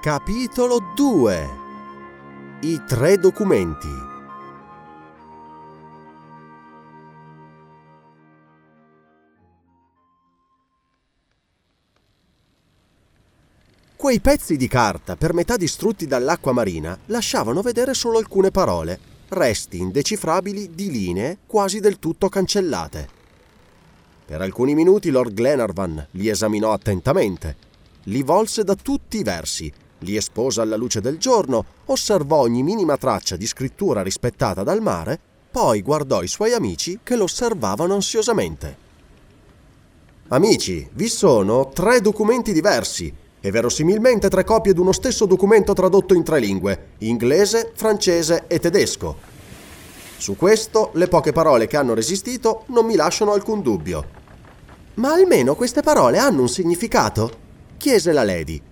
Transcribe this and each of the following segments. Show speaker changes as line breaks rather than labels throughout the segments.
Capitolo 2 I tre documenti Quei pezzi di carta, per metà distrutti dall'acqua marina, lasciavano vedere solo alcune parole, resti indecifrabili di linee quasi del tutto cancellate. Per alcuni minuti Lord Glenarvan li esaminò attentamente, li volse da tutti i versi, li espose alla luce del giorno, osservò ogni minima traccia di scrittura rispettata dal mare, poi guardò i suoi amici che lo osservavano ansiosamente. Amici, vi sono tre documenti diversi e verosimilmente tre copie di uno stesso documento tradotto in tre lingue, inglese, francese e tedesco. Su questo le poche parole che hanno resistito non mi lasciano alcun dubbio. Ma almeno queste parole hanno un significato? chiese la Lady.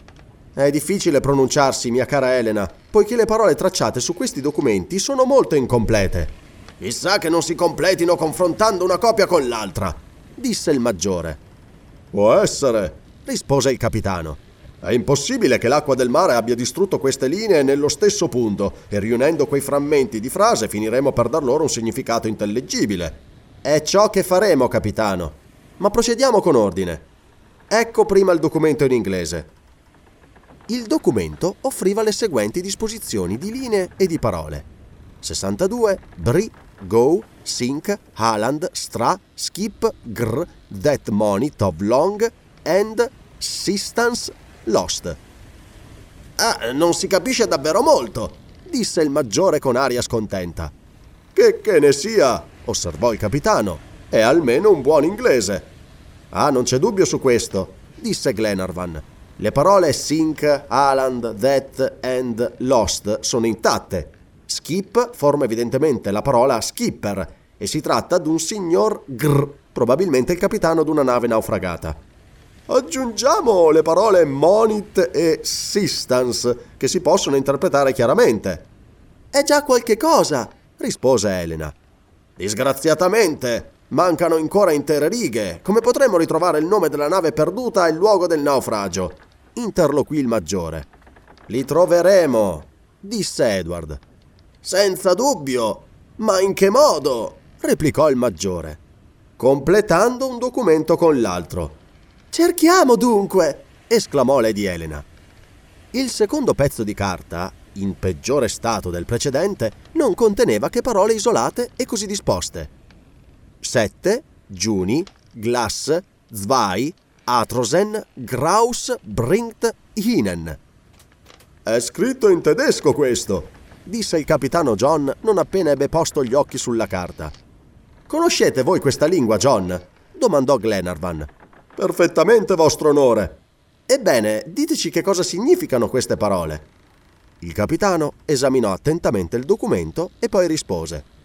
È difficile pronunciarsi, mia cara Elena, poiché le parole tracciate su questi documenti sono molto incomplete. Chissà che non si completino confrontando una copia con l'altra, disse il maggiore. Può essere, rispose il capitano. È impossibile che l'acqua del mare abbia distrutto queste linee nello stesso punto e riunendo quei frammenti di frase finiremo per dar loro un significato intellegibile. È ciò che faremo, capitano. Ma procediamo con ordine. Ecco prima il documento in inglese. Il documento offriva le seguenti disposizioni di linee e di parole. 62 Bri, Go, Sink, Haaland, Stra, Skip, Gr, That Money, Top Long, and Sistance, Lost. Ah, non si capisce davvero molto, disse il maggiore con aria scontenta. Che che ne sia, osservò il capitano, è almeno un buon inglese. Ah, non c'è dubbio su questo, disse Glenarvan. Le parole sink, Haaland, that and lost sono intatte. Skip forma evidentemente la parola skipper e si tratta di un signor Gr, probabilmente il capitano di una nave naufragata. Aggiungiamo le parole monit e sistance, che si possono interpretare chiaramente. È già qualche cosa, rispose Elena. Disgraziatamente, mancano ancora intere righe. Come potremmo ritrovare il nome della nave perduta e il luogo del naufragio? Interloquì il maggiore. Li troveremo, disse Edward. Senza dubbio. Ma in che modo? replicò il maggiore, completando un documento con l'altro. Cerchiamo dunque! esclamò Lady Elena. Il secondo pezzo di carta, in peggiore stato del precedente, non conteneva che parole isolate e così disposte. Sette, Giuni, Glass, Zwei, Atrosen, Graus, Bringt, Hinen. È scritto in tedesco questo, disse il capitano John non appena ebbe posto gli occhi sulla carta. Conoscete voi questa lingua, John? domandò Glenarvan. Perfettamente, vostro onore. Ebbene, diteci che cosa significano queste parole. Il capitano esaminò attentamente il documento e poi rispose.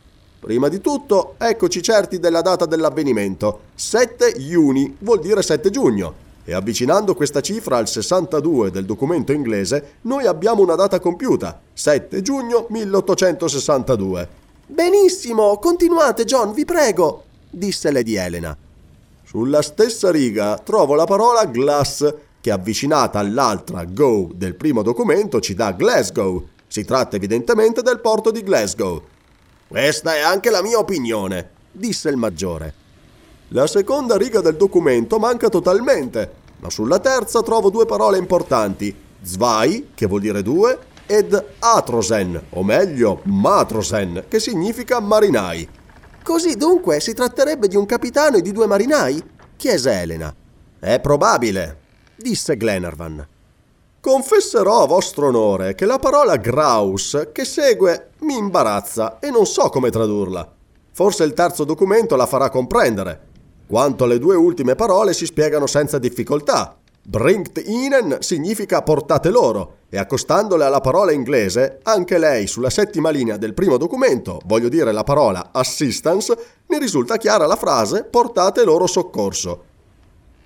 Prima di tutto, eccoci certi della data dell'avvenimento. 7 Juni vuol dire 7 giugno. E avvicinando questa cifra al 62 del documento inglese, noi abbiamo una data compiuta, 7 giugno 1862. Benissimo, continuate John, vi prego, disse Lady Elena. Sulla stessa riga trovo la parola glass, che avvicinata all'altra go del primo documento ci dà Glasgow. Si tratta evidentemente del porto di Glasgow. Questa è anche la mia opinione, disse il maggiore. La seconda riga del documento manca totalmente, ma sulla terza trovo due parole importanti, zwei, che vuol dire due, ed atrosen, o meglio matrosen, che significa marinai. Così dunque si tratterebbe di un capitano e di due marinai? chiese Elena. È probabile, disse Glenarvan. Confesserò a vostro onore che la parola graus che segue mi imbarazza e non so come tradurla. Forse il terzo documento la farà comprendere. Quanto alle due ultime parole si spiegano senza difficoltà. Bringt ihnen significa portate loro e accostandole alla parola inglese, anche lei sulla settima linea del primo documento, voglio dire la parola assistance, ne risulta chiara la frase portate loro soccorso.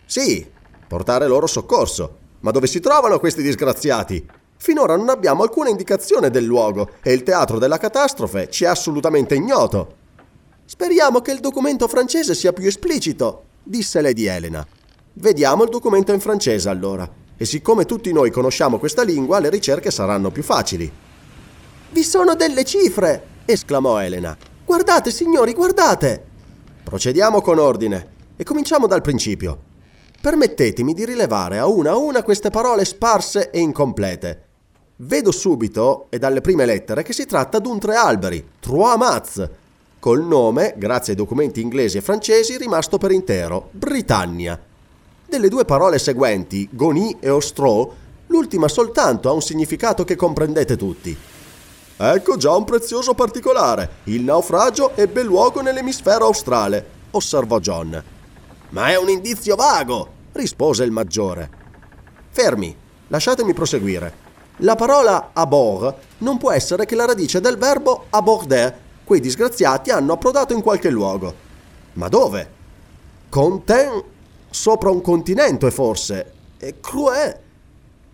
Sì, portare loro soccorso. Ma dove si trovano questi disgraziati? Finora non abbiamo alcuna indicazione del luogo e il teatro della catastrofe ci è assolutamente ignoto. Speriamo che il documento francese sia più esplicito, disse Lady Elena. Vediamo il documento in francese allora. e siccome tutti noi conosciamo questa lingua, le ricerche saranno più facili. Vi sono delle cifre! esclamò Elena. Guardate, signori, guardate! Procediamo con ordine e cominciamo dal principio. Permettetemi di rilevare a una a una queste parole sparse e incomplete. Vedo subito, e dalle prime lettere, che si tratta d'un tre alberi, Trois Mats, col nome, grazie ai documenti inglesi e francesi, rimasto per intero, Britannia. Delle due parole seguenti, Goni e Ostro, l'ultima soltanto ha un significato che comprendete tutti. Ecco già un prezioso particolare. Il naufragio ebbe luogo nell'emisfero australe, osservò John. Ma è un indizio vago, rispose il maggiore. Fermi, lasciatemi proseguire. La parola abord non può essere che la radice del verbo aborder, quei disgraziati hanno approdato in qualche luogo. Ma dove? Conten sopra un continente forse. E cruè.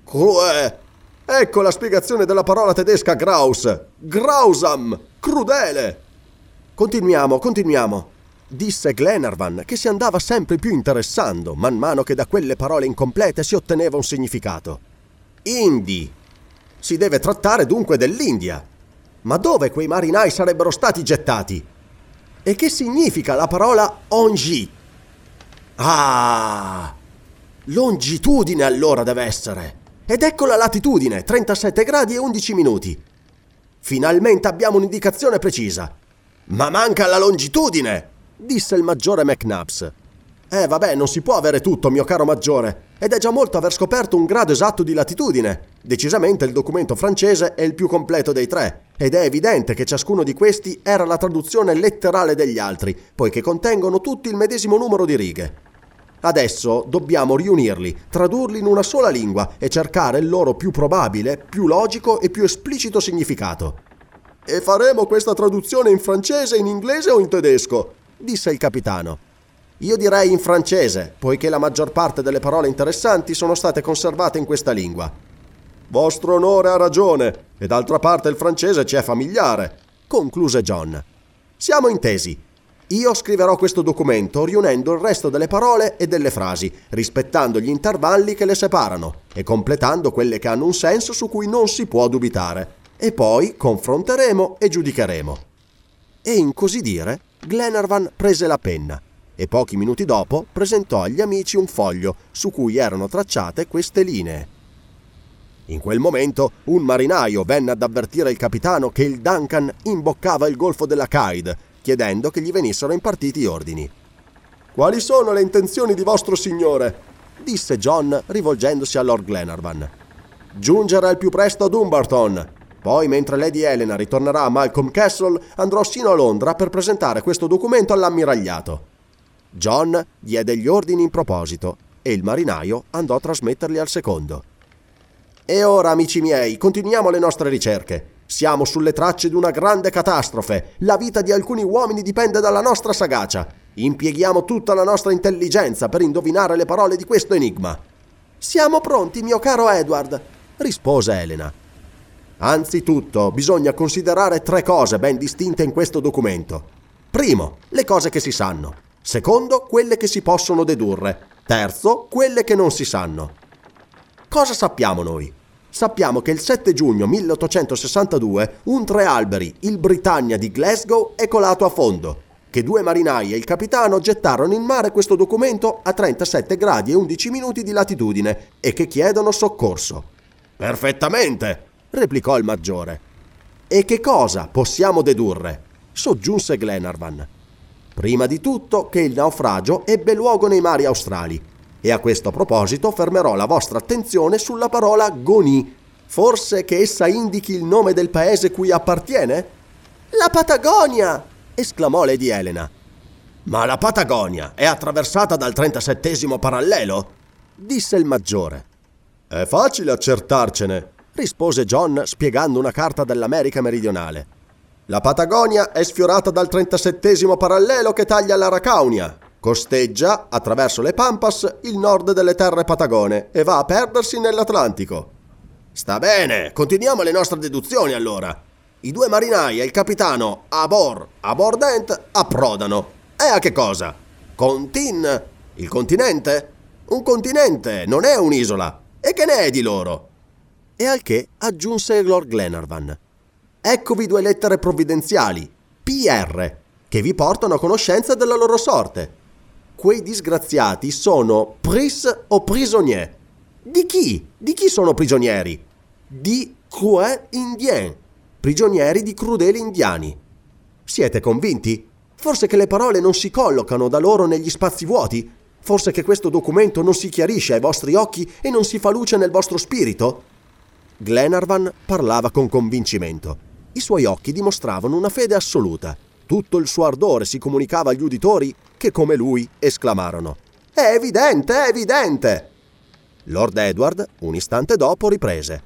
Cruè. Ecco la spiegazione della parola tedesca Graus. Grausam. Crudele. Continuiamo, continuiamo. Disse Glenarvan che si andava sempre più interessando man mano che da quelle parole incomplete si otteneva un significato. Indi. Si deve trattare dunque dell'India. Ma dove quei marinai sarebbero stati gettati? E che significa la parola ongi? Ah! Longitudine allora deve essere. Ed ecco la latitudine, 37 gradi e 11 minuti. Finalmente abbiamo un'indicazione precisa. Ma manca la longitudine, disse il maggiore McNabbs. Eh vabbè, non si può avere tutto, mio caro maggiore, ed è già molto aver scoperto un grado esatto di latitudine. Decisamente il documento francese è il più completo dei tre, ed è evidente che ciascuno di questi era la traduzione letterale degli altri, poiché contengono tutti il medesimo numero di righe. Adesso dobbiamo riunirli, tradurli in una sola lingua e cercare il loro più probabile, più logico e più esplicito significato. E faremo questa traduzione in francese, in inglese o in tedesco? Disse il capitano. Io direi in francese, poiché la maggior parte delle parole interessanti sono state conservate in questa lingua. Vostro onore ha ragione, e d'altra parte il francese ci è familiare, concluse John. Siamo intesi. Io scriverò questo documento riunendo il resto delle parole e delle frasi, rispettando gli intervalli che le separano e completando quelle che hanno un senso su cui non si può dubitare. E poi confronteremo e giudicheremo. E in così dire, Glenarvan prese la penna e pochi minuti dopo presentò agli amici un foglio su cui erano tracciate queste linee. In quel momento un marinaio venne ad avvertire il capitano che il Duncan imboccava il golfo della Caid, chiedendo che gli venissero impartiti ordini. Quali sono le intenzioni di vostro signore? disse John rivolgendosi a Lord Glenarvan. Giungere al più presto a Dumbarton. Poi, mentre Lady Helena ritornerà a Malcolm Castle, andrò sino a Londra per presentare questo documento all'ammiragliato. John diede gli ordini in proposito e il marinaio andò a trasmetterli al secondo. E ora, amici miei, continuiamo le nostre ricerche. Siamo sulle tracce di una grande catastrofe. La vita di alcuni uomini dipende dalla nostra sagacia. Impieghiamo tutta la nostra intelligenza per indovinare le parole di questo enigma. Siamo pronti, mio caro Edward, rispose Elena. Anzitutto, bisogna considerare tre cose ben distinte in questo documento. Primo, le cose che si sanno. Secondo, quelle che si possono dedurre. Terzo, quelle che non si sanno. Cosa sappiamo noi? Sappiamo che il 7 giugno 1862 un tre alberi, il Britannia di Glasgow, è colato a fondo, che due marinai e il capitano gettarono in mare questo documento a 37 gradi e 11 minuti di latitudine e che chiedono soccorso. Perfettamente, replicò il maggiore. E che cosa possiamo dedurre? soggiunse Glenarvan. Prima di tutto che il naufragio ebbe luogo nei mari australi. E a questo proposito fermerò la vostra attenzione sulla parola Goni. Forse che essa indichi il nome del paese cui appartiene? La Patagonia! esclamò Lady Elena. Ma la Patagonia è attraversata dal 37 parallelo? disse il maggiore. È facile accertarcene, rispose John spiegando una carta dell'America meridionale. La Patagonia è sfiorata dal 37 parallelo che taglia l'Aracaunia. Costeggia, attraverso le Pampas, il nord delle terre patagone e va a perdersi nell'Atlantico. Sta bene, continuiamo le nostre deduzioni allora. I due marinai e il capitano Abor, Abordent approdano. E a che cosa? Contin, il continente? Un continente non è un'isola. E che che ne è di loro? E al che aggiunse Lord Glenarvan. Eccovi due lettere provvidenziali, PR, che vi portano a conoscenza della loro sorte. Quei disgraziati sono pris o prisonnier. Di chi? Di chi sono prigionieri? Di cruel indien, prigionieri di crudeli indiani. Siete convinti? Forse che le parole non si collocano da loro negli spazi vuoti? Forse che questo documento non si chiarisce ai vostri occhi e non si fa luce nel vostro spirito? Glenarvan parlava con convincimento. I suoi occhi dimostravano una fede assoluta. Tutto il suo ardore si comunicava agli uditori che, come lui, esclamarono: È evidente, è evidente! Lord Edward, un istante dopo, riprese.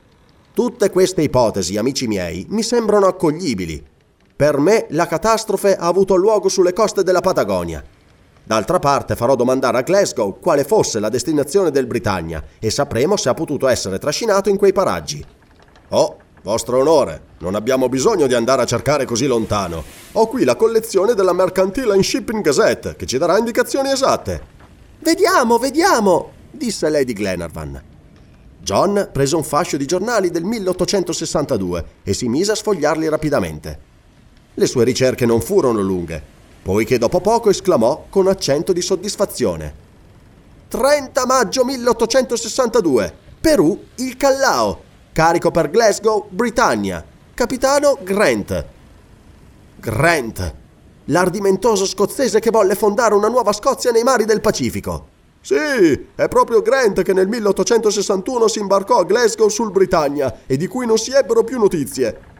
Tutte queste ipotesi, amici miei, mi sembrano accoglibili. Per me la catastrofe ha avuto luogo sulle coste della Patagonia. D'altra parte farò domandare a Glasgow quale fosse la destinazione del Britannia e sapremo se ha potuto essere trascinato in quei paraggi. Oh, vostro onore, non abbiamo bisogno di andare a cercare così lontano. Ho qui la collezione della Mercantile and Shipping Gazette che ci darà indicazioni esatte. Vediamo, vediamo, disse Lady Glenarvan. John prese un fascio di giornali del 1862 e si mise a sfogliarli rapidamente. Le sue ricerche non furono lunghe, poiché dopo poco esclamò con accento di soddisfazione. 30 maggio 1862, Perù, il Callao, Carico per Glasgow, Britannia. Capitano Grant. Grant. L'ardimentoso scozzese che volle fondare una nuova Scozia nei mari del Pacifico. Sì, è proprio Grant che nel 1861 si imbarcò a Glasgow sul Britannia e di cui non si ebbero più notizie.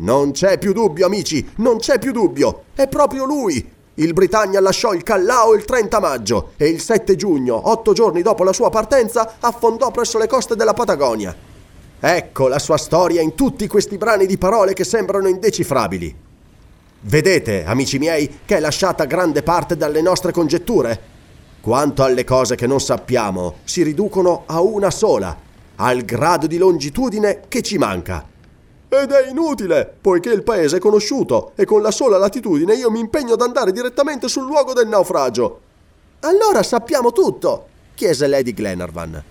Non c'è più dubbio, amici, non c'è più dubbio. È proprio lui. Il Britannia lasciò il Callao il 30 maggio e il 7 giugno, otto giorni dopo la sua partenza, affondò presso le coste della Patagonia. Ecco la sua storia in tutti questi brani di parole che sembrano indecifrabili. Vedete, amici miei, che è lasciata grande parte dalle nostre congetture? Quanto alle cose che non sappiamo, si riducono a una sola, al grado di longitudine che ci manca. Ed è inutile, poiché il paese è conosciuto e con la sola latitudine io mi impegno ad andare direttamente sul luogo del naufragio. Allora sappiamo tutto, chiese Lady Glenarvan.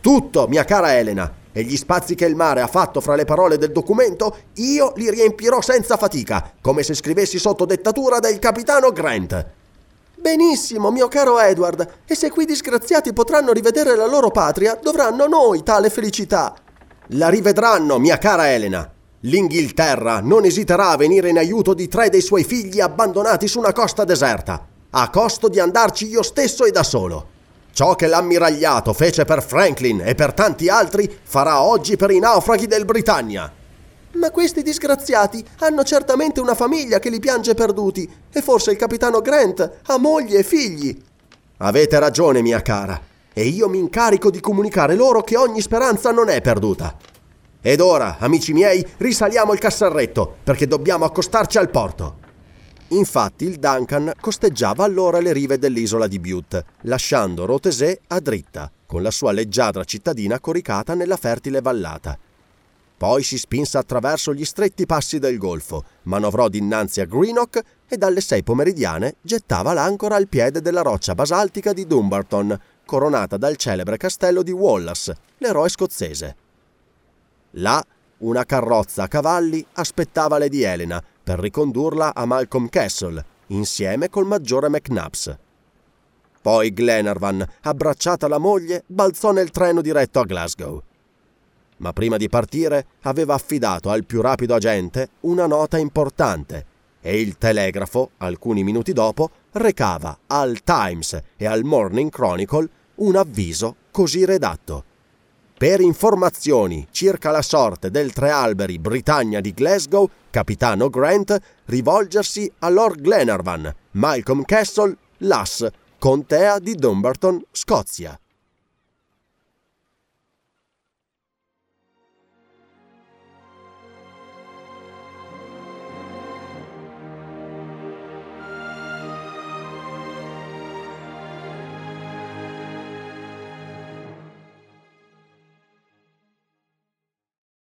Tutto, mia cara Elena, e gli spazi che il mare ha fatto fra le parole del documento, io li riempirò senza fatica, come se scrivessi sotto dettatura del capitano Grant. Benissimo, mio caro Edward, e se quei disgraziati potranno rivedere la loro patria, dovranno noi tale felicità. La rivedranno, mia cara Elena. L'Inghilterra non esiterà a venire in aiuto di tre dei suoi figli abbandonati su una costa deserta, a costo di andarci io stesso e da solo. Ciò che l'ammiragliato fece per Franklin e per tanti altri farà oggi per i naufraghi del Britannia. Ma questi disgraziati hanno certamente una famiglia che li piange perduti e forse il capitano Grant ha moglie e figli. Avete ragione, mia cara, e io mi incarico di comunicare loro che ogni speranza non è perduta. Ed ora, amici miei, risaliamo il casserretto perché dobbiamo accostarci al porto. Infatti il Duncan costeggiava allora le rive dell'isola di Butte, lasciando Rotesé a dritta, con la sua leggiadra cittadina coricata nella fertile vallata. Poi si spinse attraverso gli stretti passi del golfo, manovrò dinanzi a Greenock e dalle sei pomeridiane gettava l'ancora al piede della roccia basaltica di Dumbarton, coronata dal celebre castello di Wallace, l'eroe scozzese. Là una carrozza a cavalli aspettava Lady Elena, per ricondurla a Malcolm Castle, insieme col maggiore McNabbs. Poi Glenarvan, abbracciata la moglie, balzò nel treno diretto a Glasgow. Ma prima di partire aveva affidato al più rapido agente una nota importante e il telegrafo, alcuni minuti dopo, recava al Times e al Morning Chronicle un avviso così redatto. Per informazioni circa la sorte del Tre Alberi Britannia di Glasgow, capitano Grant, rivolgersi a Lord Glenarvan, Malcolm Castle, Lass, contea di Dumbarton, Scozia.